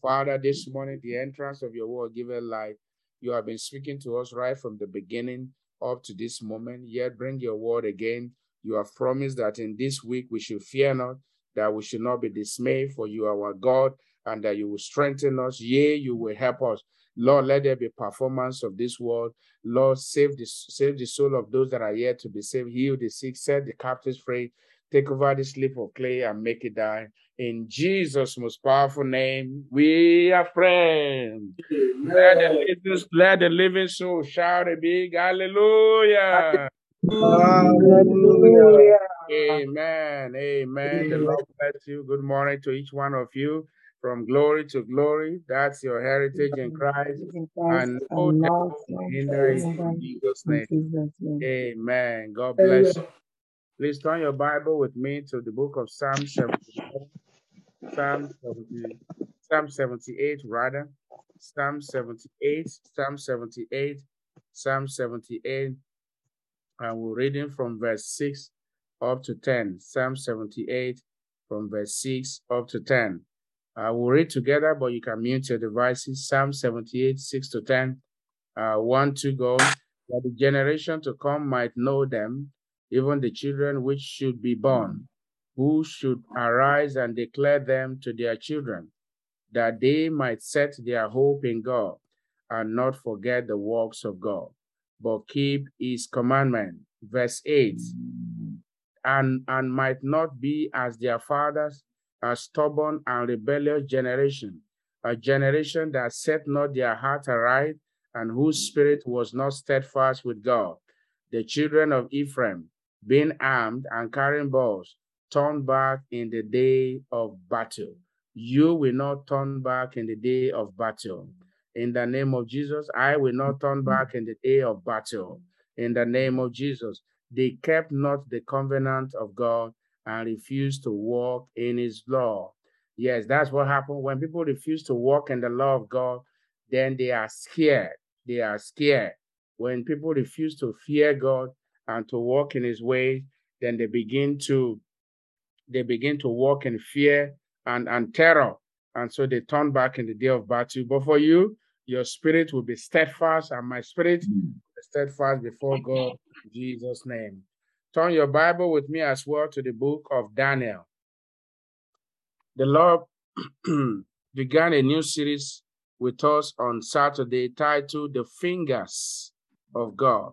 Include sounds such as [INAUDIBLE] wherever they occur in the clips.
Father, this morning, the entrance of your word, give it life. You have been speaking to us right from the beginning up to this moment. Yet bring your word again. You have promised that in this week we should fear not, that we should not be dismayed, for you are our God, and that you will strengthen us. Yea, you will help us. Lord, let there be performance of this word. Lord, save the, save the soul of those that are yet to be saved. Heal the sick, set the captives free. Take over this slip of clay and make it die. In Jesus' most powerful name, we are friends. Let the, living, let the living soul shout a big hallelujah. Hallelujah. Amen. Amen. The Lord bless you. Good morning to each one of you. From glory to glory. That's your heritage in Christ. And no devil hinder in Jesus' name. Amen. God bless you. Please turn your Bible with me to the book of Psalm 74. Psalm 70, Psalm 78, rather. Psalm 78, Psalm 78, Psalm 78. And we're reading from verse 6 up to 10. Psalm 78 from verse 6 up to 10. Uh, we'll read together, but you can mute your devices. Psalm 78, 6 to 10. Uh, one to go, that the generation to come might know them, even the children which should be born, who should arise and declare them to their children, that they might set their hope in God and not forget the works of God, but keep his commandment. Verse 8 and, and might not be as their fathers, a stubborn and rebellious generation, a generation that set not their heart aright and whose spirit was not steadfast with God. The children of Ephraim, being armed and carrying bows, turned back in the day of battle. You will not turn back in the day of battle. In the name of Jesus, I will not turn back in the day of battle. In the name of Jesus, they kept not the covenant of God and refused to walk in his law. Yes, that's what happened when people refuse to walk in the law of God, then they are scared. They are scared. When people refuse to fear God and to walk in his ways, then they begin to they begin to walk in fear and, and terror. And so they turn back in the day of battle. But for you, your spirit will be steadfast, and my spirit will be steadfast before God in Jesus' name. Turn your Bible with me as well to the book of Daniel. The Lord [CLEARS THROAT] began a new series with us on Saturday titled The Fingers of God.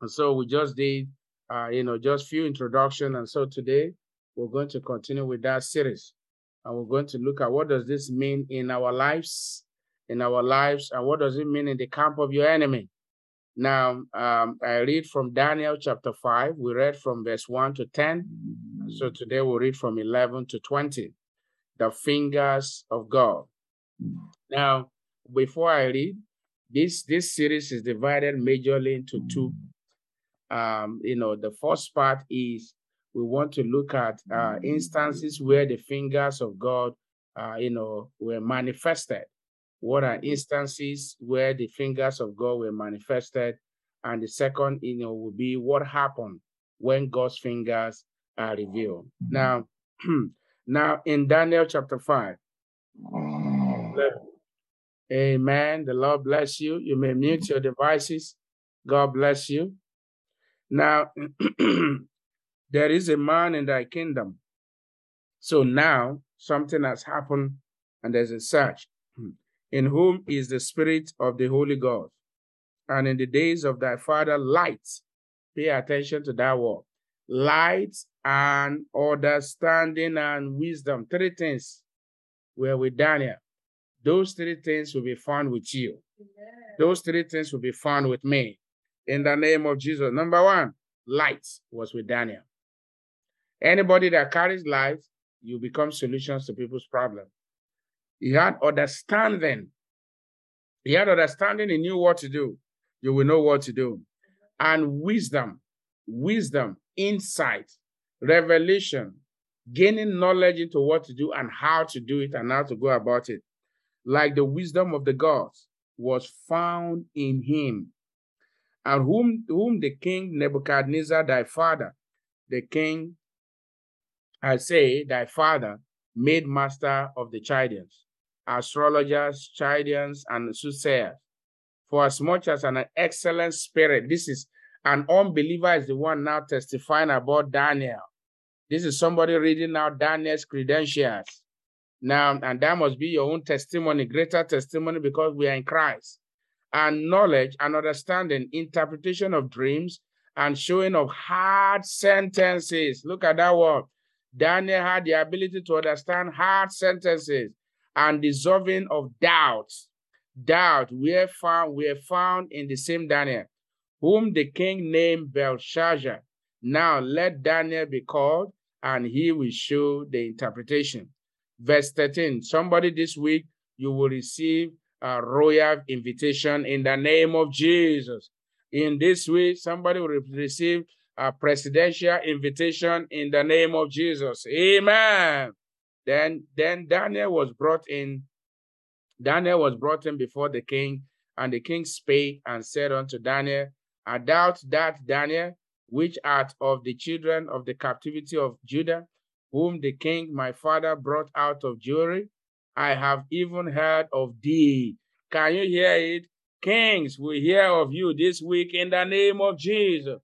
And so we just did, uh, you know, just few introduction. And so today we're going to continue with that series. And we're going to look at what does this mean in our lives, in our lives, and what does it mean in the camp of your enemy. Now, um, I read from Daniel chapter 5. We read from verse 1 to 10. So today we'll read from 11 to 20. The fingers of God. Now, before I read, this, this series is divided majorly into two. Um, you know, the first part is we want to look at uh, instances where the fingers of God, uh, you know, were manifested. What are instances where the fingers of God were manifested? And the second, you know, will be what happened when God's fingers are revealed. Now, [CLEARS THROAT] now in Daniel chapter 5. Amen. The Lord bless you. You may mute your devices. God bless you. Now, [CLEARS THROAT] there is a man in thy kingdom. So now something has happened and there's a search. Hmm. In whom is the spirit of the Holy God? And in the days of thy father, light. Pay attention to that word. Light and understanding and wisdom. Three things were with Daniel. Those three things will be found with you. Those three things will be found with me. In the name of Jesus. Number one, light was with Daniel. Anybody that carries light, you become solutions to people's problems. He had understanding. He had understanding, he knew what to do. You will know what to do. And wisdom, wisdom, insight, revelation, gaining knowledge into what to do and how to do it and how to go about it. Like the wisdom of the gods was found in him. And whom, whom the king Nebuchadnezzar, thy father, the king I say, thy father made master of the Chaldeans, astrologers, Chaldeans, and soothsayers. For as much as an excellent spirit, this is an unbeliever is the one now testifying about Daniel. This is somebody reading now Daniel's credentials. Now, and that must be your own testimony, greater testimony because we are in Christ. And knowledge and understanding, interpretation of dreams, and showing of hard sentences. Look at that word. Daniel had the ability to understand hard sentences and dissolving of doubts. Doubt we are found, we are found in the same Daniel, whom the king named Belteshazzar. Now let Daniel be called, and he will show the interpretation. Verse 13. Somebody this week, you will receive a royal invitation in the name of Jesus. In this week, somebody will receive a presidential invitation in the name of Jesus. Amen. Then, then Daniel was brought in. Daniel was brought in before the king, and the king spake and said unto Daniel, I doubt that Daniel, which art of the children of the captivity of Judah, whom the king my father brought out of Jewry, I have even heard of thee. Can you hear it? Kings will hear of you this week in the name of Jesus.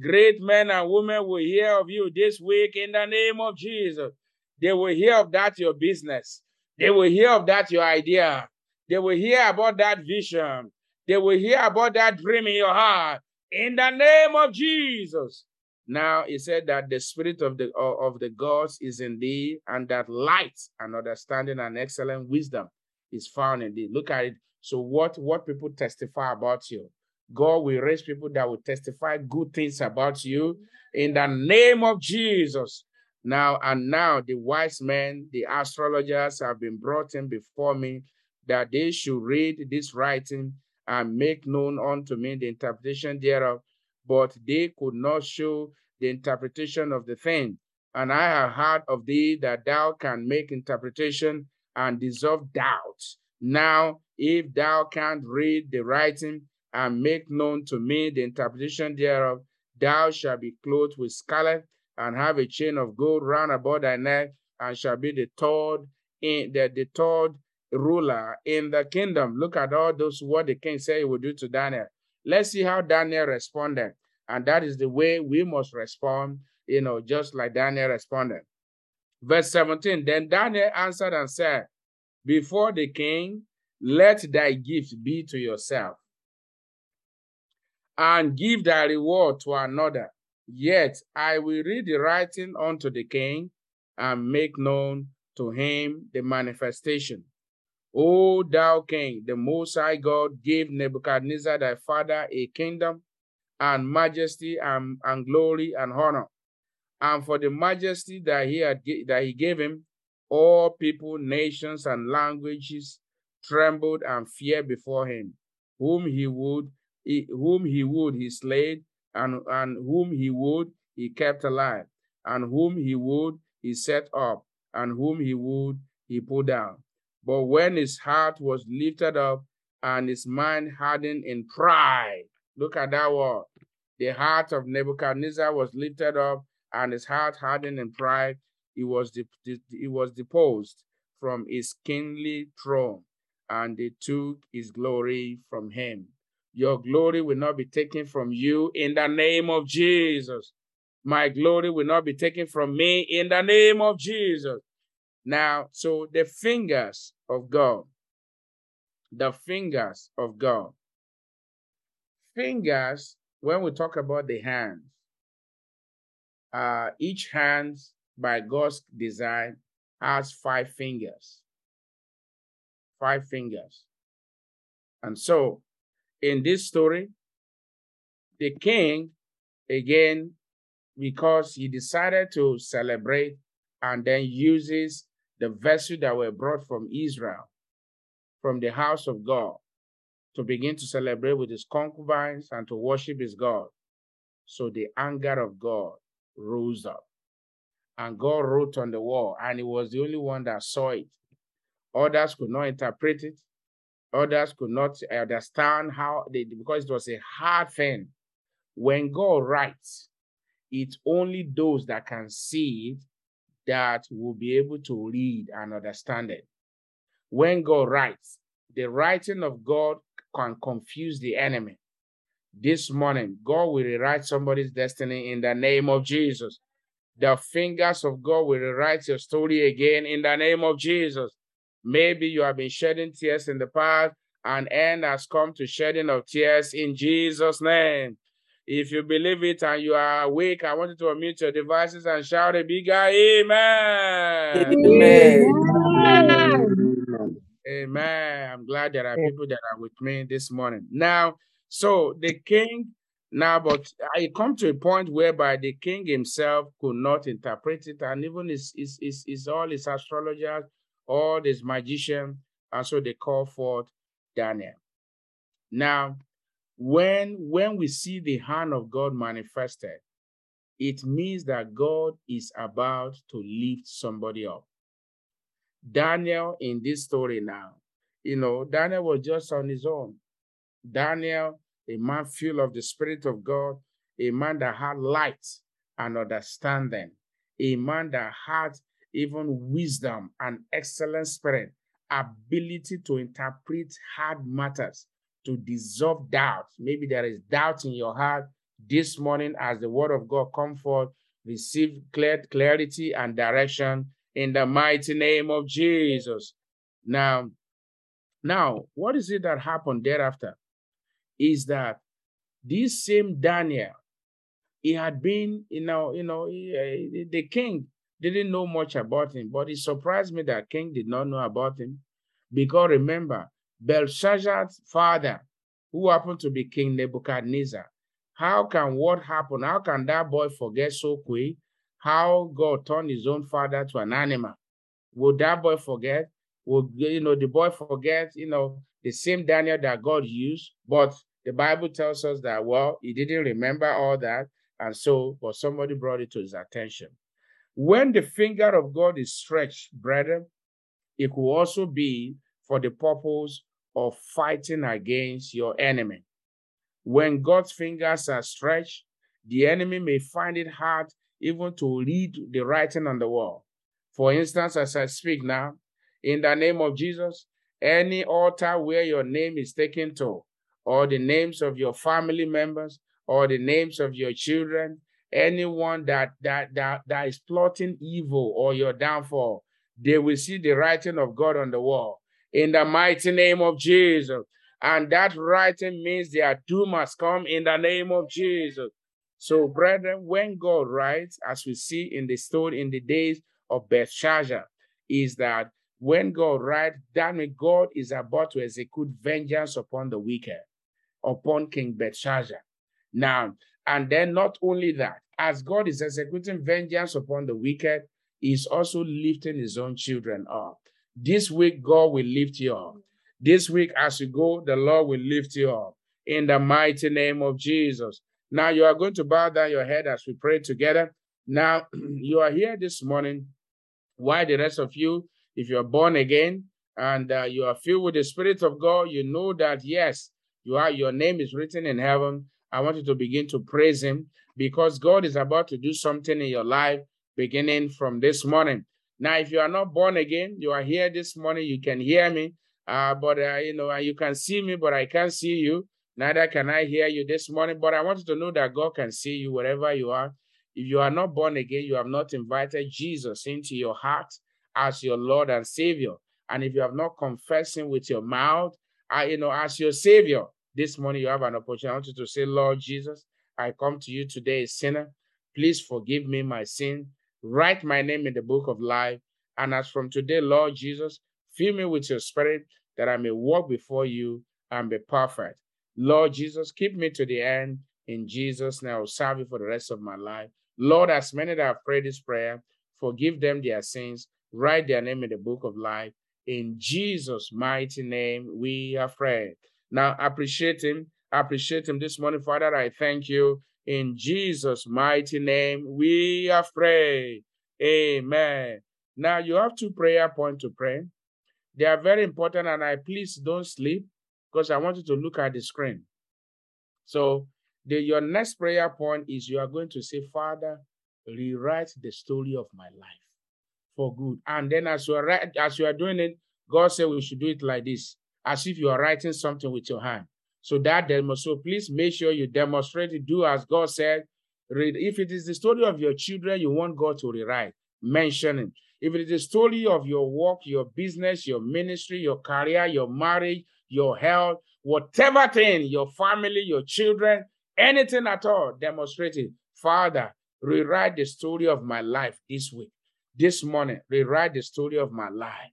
Great men and women will hear of you this week in the name of Jesus. They will hear of that your business. They will hear of that your idea. They will hear about that vision. They will hear about that dream in your heart. In the name of Jesus. Now he said that the spirit of the of the gods is in thee, and that light and understanding and excellent wisdom is found in thee. Look at it. So what what people testify about you? God will raise people that will testify good things about you in the name of Jesus. Now and now the wise men, the astrologers have been brought in before me that they should read this writing and make known unto me the interpretation thereof but they could not show the interpretation of the thing. And I have heard of thee that thou can make interpretation and dissolve doubts. Now, if thou canst read the writing and make known to me the interpretation thereof, thou shalt be clothed with scarlet and have a chain of gold round about thy neck, and shall be the third in the, the third ruler in the kingdom. Look at all those what the king said he would do to Daniel. Let's see how Daniel responded. And that is the way we must respond, you know, just like Daniel responded. Verse 17 Then Daniel answered and said, Before the king, let thy gift be to yourself, and give thy reward to another. Yet I will read the writing unto the king and make known to him the manifestation. O thou king, the Most High God gave Nebuchadnezzar thy father a kingdom and majesty and, and glory and honor. And for the majesty that he had that he gave him, all people, nations, and languages trembled and feared before him, whom he would, he, whom he would he slayed, and, and whom he would he kept alive, and whom he would he set up, and whom he would he put down. But when his heart was lifted up and his mind hardened in pride, look at that word. The heart of Nebuchadnezzar was lifted up and his heart hardened in pride. He was, he was deposed from his kingly throne and they took his glory from him. Your glory will not be taken from you in the name of Jesus. My glory will not be taken from me in the name of Jesus. Now, so the fingers of God, the fingers of God. Fingers, when we talk about the hands, uh, each hand by God's design has five fingers. Five fingers. And so in this story, the king, again, because he decided to celebrate and then uses the vessel that were brought from Israel, from the house of God, to begin to celebrate with his concubines and to worship his God. So the anger of God rose up. And God wrote on the wall, and he was the only one that saw it. Others could not interpret it. Others could not understand how they because it was a hard thing. When God writes, it's only those that can see it that will be able to read and understand it. when God writes, the writing of God can confuse the enemy. This morning, God will rewrite somebody's destiny in the name of Jesus. The fingers of God will rewrite your story again in the name of Jesus. Maybe you have been shedding tears in the past, and end has come to shedding of tears in Jesus' name. If you believe it and you are awake, I want you to unmute your devices and shout a bigger amen. Amen. Amen. amen. I'm glad there are people that are with me this morning. Now, so the king now, but I come to a point whereby the king himself could not interpret it, and even his, his, his, his all his astrologers, all his magicians, and so they call forth Daniel. Now, when when we see the hand of God manifested, it means that God is about to lift somebody up. Daniel in this story now, you know, Daniel was just on his own. Daniel a man filled of the Spirit of God, a man that had light and understanding, a man that had even wisdom and excellent spirit, ability to interpret hard matters, to dissolve doubt. Maybe there is doubt in your heart this morning as the word of God come forth, receive clear clarity and direction in the mighty name of Jesus. Now, now, what is it that happened thereafter? is that this same Daniel, he had been, you know, you know, he, uh, the king didn't know much about him, but it surprised me that king did not know about him. Because remember, Belshazzar's father, who happened to be King Nebuchadnezzar, how can what happen? How can that boy forget so quick? How God turned his own father to an animal? Would that boy forget? Would you know the boy forget? You know the same Daniel that God used, but the Bible tells us that, well, he didn't remember all that. And so, but somebody brought it to his attention. When the finger of God is stretched, brethren, it could also be for the purpose of fighting against your enemy. When God's fingers are stretched, the enemy may find it hard even to read the writing on the wall. For instance, as I speak now, in the name of Jesus, any altar where your name is taken to, or the names of your family members, or the names of your children, anyone that that that, that is plotting evil or your downfall, they will see the writing of God on the wall. In the mighty name of Jesus. And that writing means their doom has come in the name of Jesus. So, brethren, when God writes, as we see in the story in the days of Belshazzar, is that when God writes, that means God is about to execute vengeance upon the wicked, upon King Belshazzar. Now, and then not only that, as God is executing vengeance upon the wicked, He's also lifting His own children up. This week, God will lift you up. This week, as you go, the Lord will lift you up in the mighty name of Jesus. Now, you are going to bow down your head as we pray together. Now, [CLEARS THROAT] you are here this morning. Why the rest of you if you're born again and uh, you are filled with the Spirit of God, you know that yes, you are your name is written in heaven. I want you to begin to praise Him because God is about to do something in your life beginning from this morning. Now, if you are not born again, you are here this morning, you can hear me, uh, but uh, you know, you can see me, but I can't see you. Neither can I hear you this morning. But I want you to know that God can see you wherever you are. If you are not born again, you have not invited Jesus into your heart as your Lord and Savior. And if you have not confessed Him with your mouth, I, you know, as your Savior, this morning you have an opportunity to say, Lord Jesus, I come to you today a sinner. Please forgive me my sin. Write my name in the book of life. And as from today, Lord Jesus, fill me with your spirit that I may walk before you and be perfect. Lord Jesus, keep me to the end. In Jesus' name, I will serve you for the rest of my life. Lord, as many that have prayed this prayer, forgive them their sins write their name in the book of life. In Jesus' mighty name, we have prayed. Now, appreciate him. Appreciate him this morning, Father. I thank you. In Jesus' mighty name, we have prayed. Amen. Now, you have two prayer points to pray. They are very important, and I please don't sleep because I want you to look at the screen. So, the, your next prayer point is you are going to say, Father, rewrite the story of my life for good. And then as you are as you are doing it, God said we should do it like this, as if you are writing something with your hand. So that demo, so please make sure you demonstrate it, do as God said. Read. If it is the story of your children, you want God to rewrite, mention it. If it is the story of your work, your business, your ministry, your career, your marriage, your health, whatever thing, your family, your children, anything at all, demonstrate it. Father, rewrite the story of my life this week. This morning, rewrite the story of my life.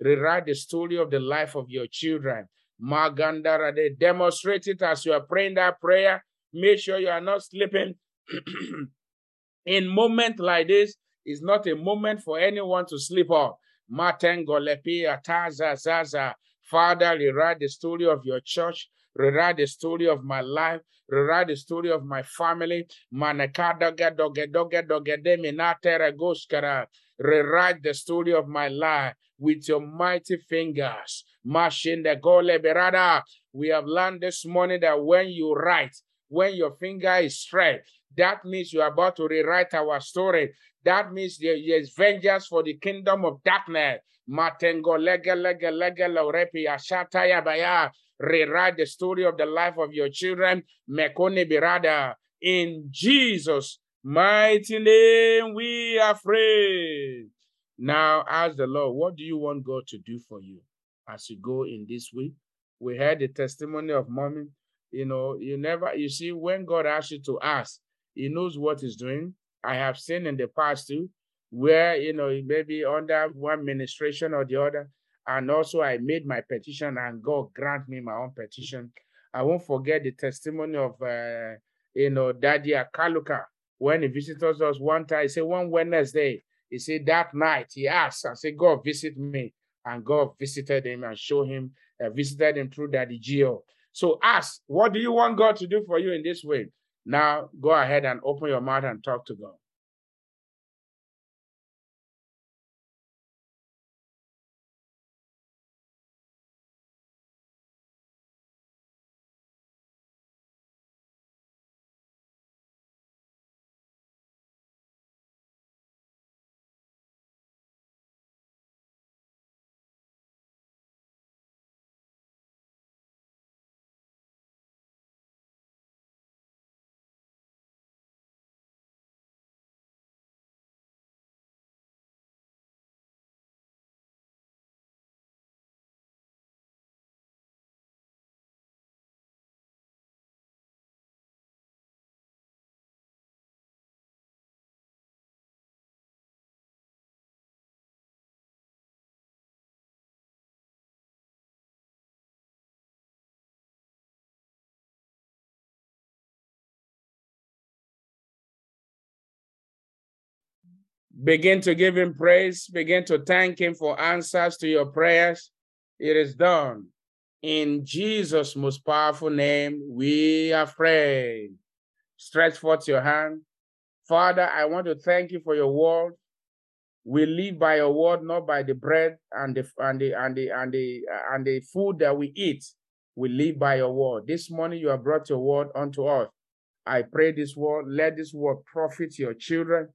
Rewrite the story of the life of your children. Magandara, they demonstrate it as you are praying that prayer. Make sure you are not sleeping. [CLEARS THROAT] In moment like this, is not a moment for anyone to sleep off. Matengolepi ataza zaza. Father, rewrite the story of your church. Rewrite the story of my life. Rewrite the story of my family. Manekada doge doge doge de minatere goskara. Rewrite the story of my life with your mighty fingers. the gole berada. We have learned this morning that when you write, when your finger is straight, that means you are about to rewrite our story. That means there is vengeance for the kingdom of darkness. Matengo lega lega lega laurepi ashataya baya. Rewrite the story of the life of your children. Mekone birada. In Jesus' mighty name we are free. Now ask the Lord, what do you want God to do for you as you go in this week? We heard the testimony of mommy. You know, you never, you see, when God asks you to ask, He knows what He's doing. I have seen in the past too, where, you know, maybe under one ministration or the other. And also, I made my petition and God grant me my own petition. I won't forget the testimony of, uh, you know, Daddy Akaluka when he visited us one time. He said, one Wednesday, he said that night he asked, I said, God visit me. And God visited him and showed him, uh, visited him through Daddy Geo. So ask, what do you want God to do for you in this way? Now go ahead and open your mouth and talk to God. Begin to give him praise. Begin to thank him for answers to your prayers. It is done. In Jesus' most powerful name, we are prayed. Stretch forth your hand. Father, I want to thank you for your word. We live by your word, not by the bread and the and the and the and the and the food that we eat. We live by your word. This morning you have brought your word unto us. I pray this word, let this word profit your children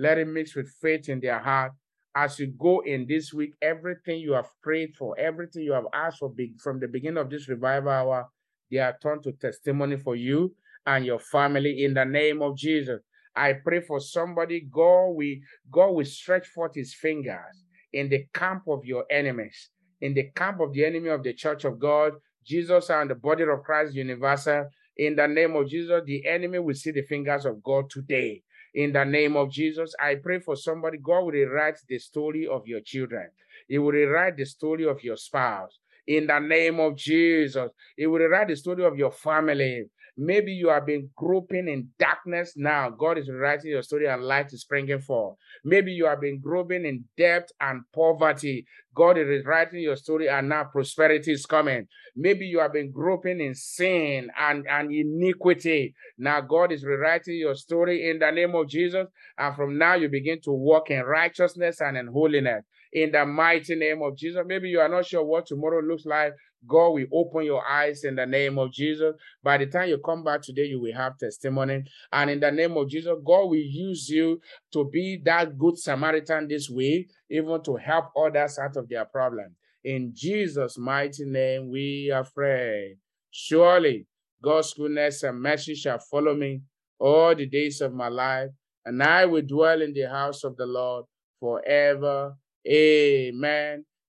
let it mix with faith in their heart. As you go in this week, everything you have prayed for, everything you have asked for from the beginning of this revival hour, they are turned to testimony for you and your family in the name of Jesus. I pray for somebody, God we God will stretch forth his fingers in the camp of your enemies, in the camp of the enemy of the church of God, Jesus and the body of Christ universal. In the name of Jesus, the enemy will see the fingers of God today. In the name of Jesus, I pray for somebody. God will rewrite the story of your children. He will rewrite the story of your spouse. In the name of Jesus, He will rewrite the story of your family. Maybe you have been groping in darkness now. God is rewriting your story and light is springing forth. Maybe you have been groping in debt and poverty. God is rewriting your story and now prosperity is coming. Maybe you have been groping in sin and, and iniquity. Now God is rewriting your story in the name of Jesus. And from now you begin to walk in righteousness and in holiness in the mighty name of Jesus. Maybe you are not sure what tomorrow looks like. God will open your eyes in the name of Jesus. By the time you come back today, you will have testimony. And in the name of Jesus, God will use you to be that good Samaritan this week, even to help others out of their problem. In Jesus' mighty name, we are free. Surely God's goodness and mercy shall follow me all the days of my life, and I will dwell in the house of the Lord forever. Amen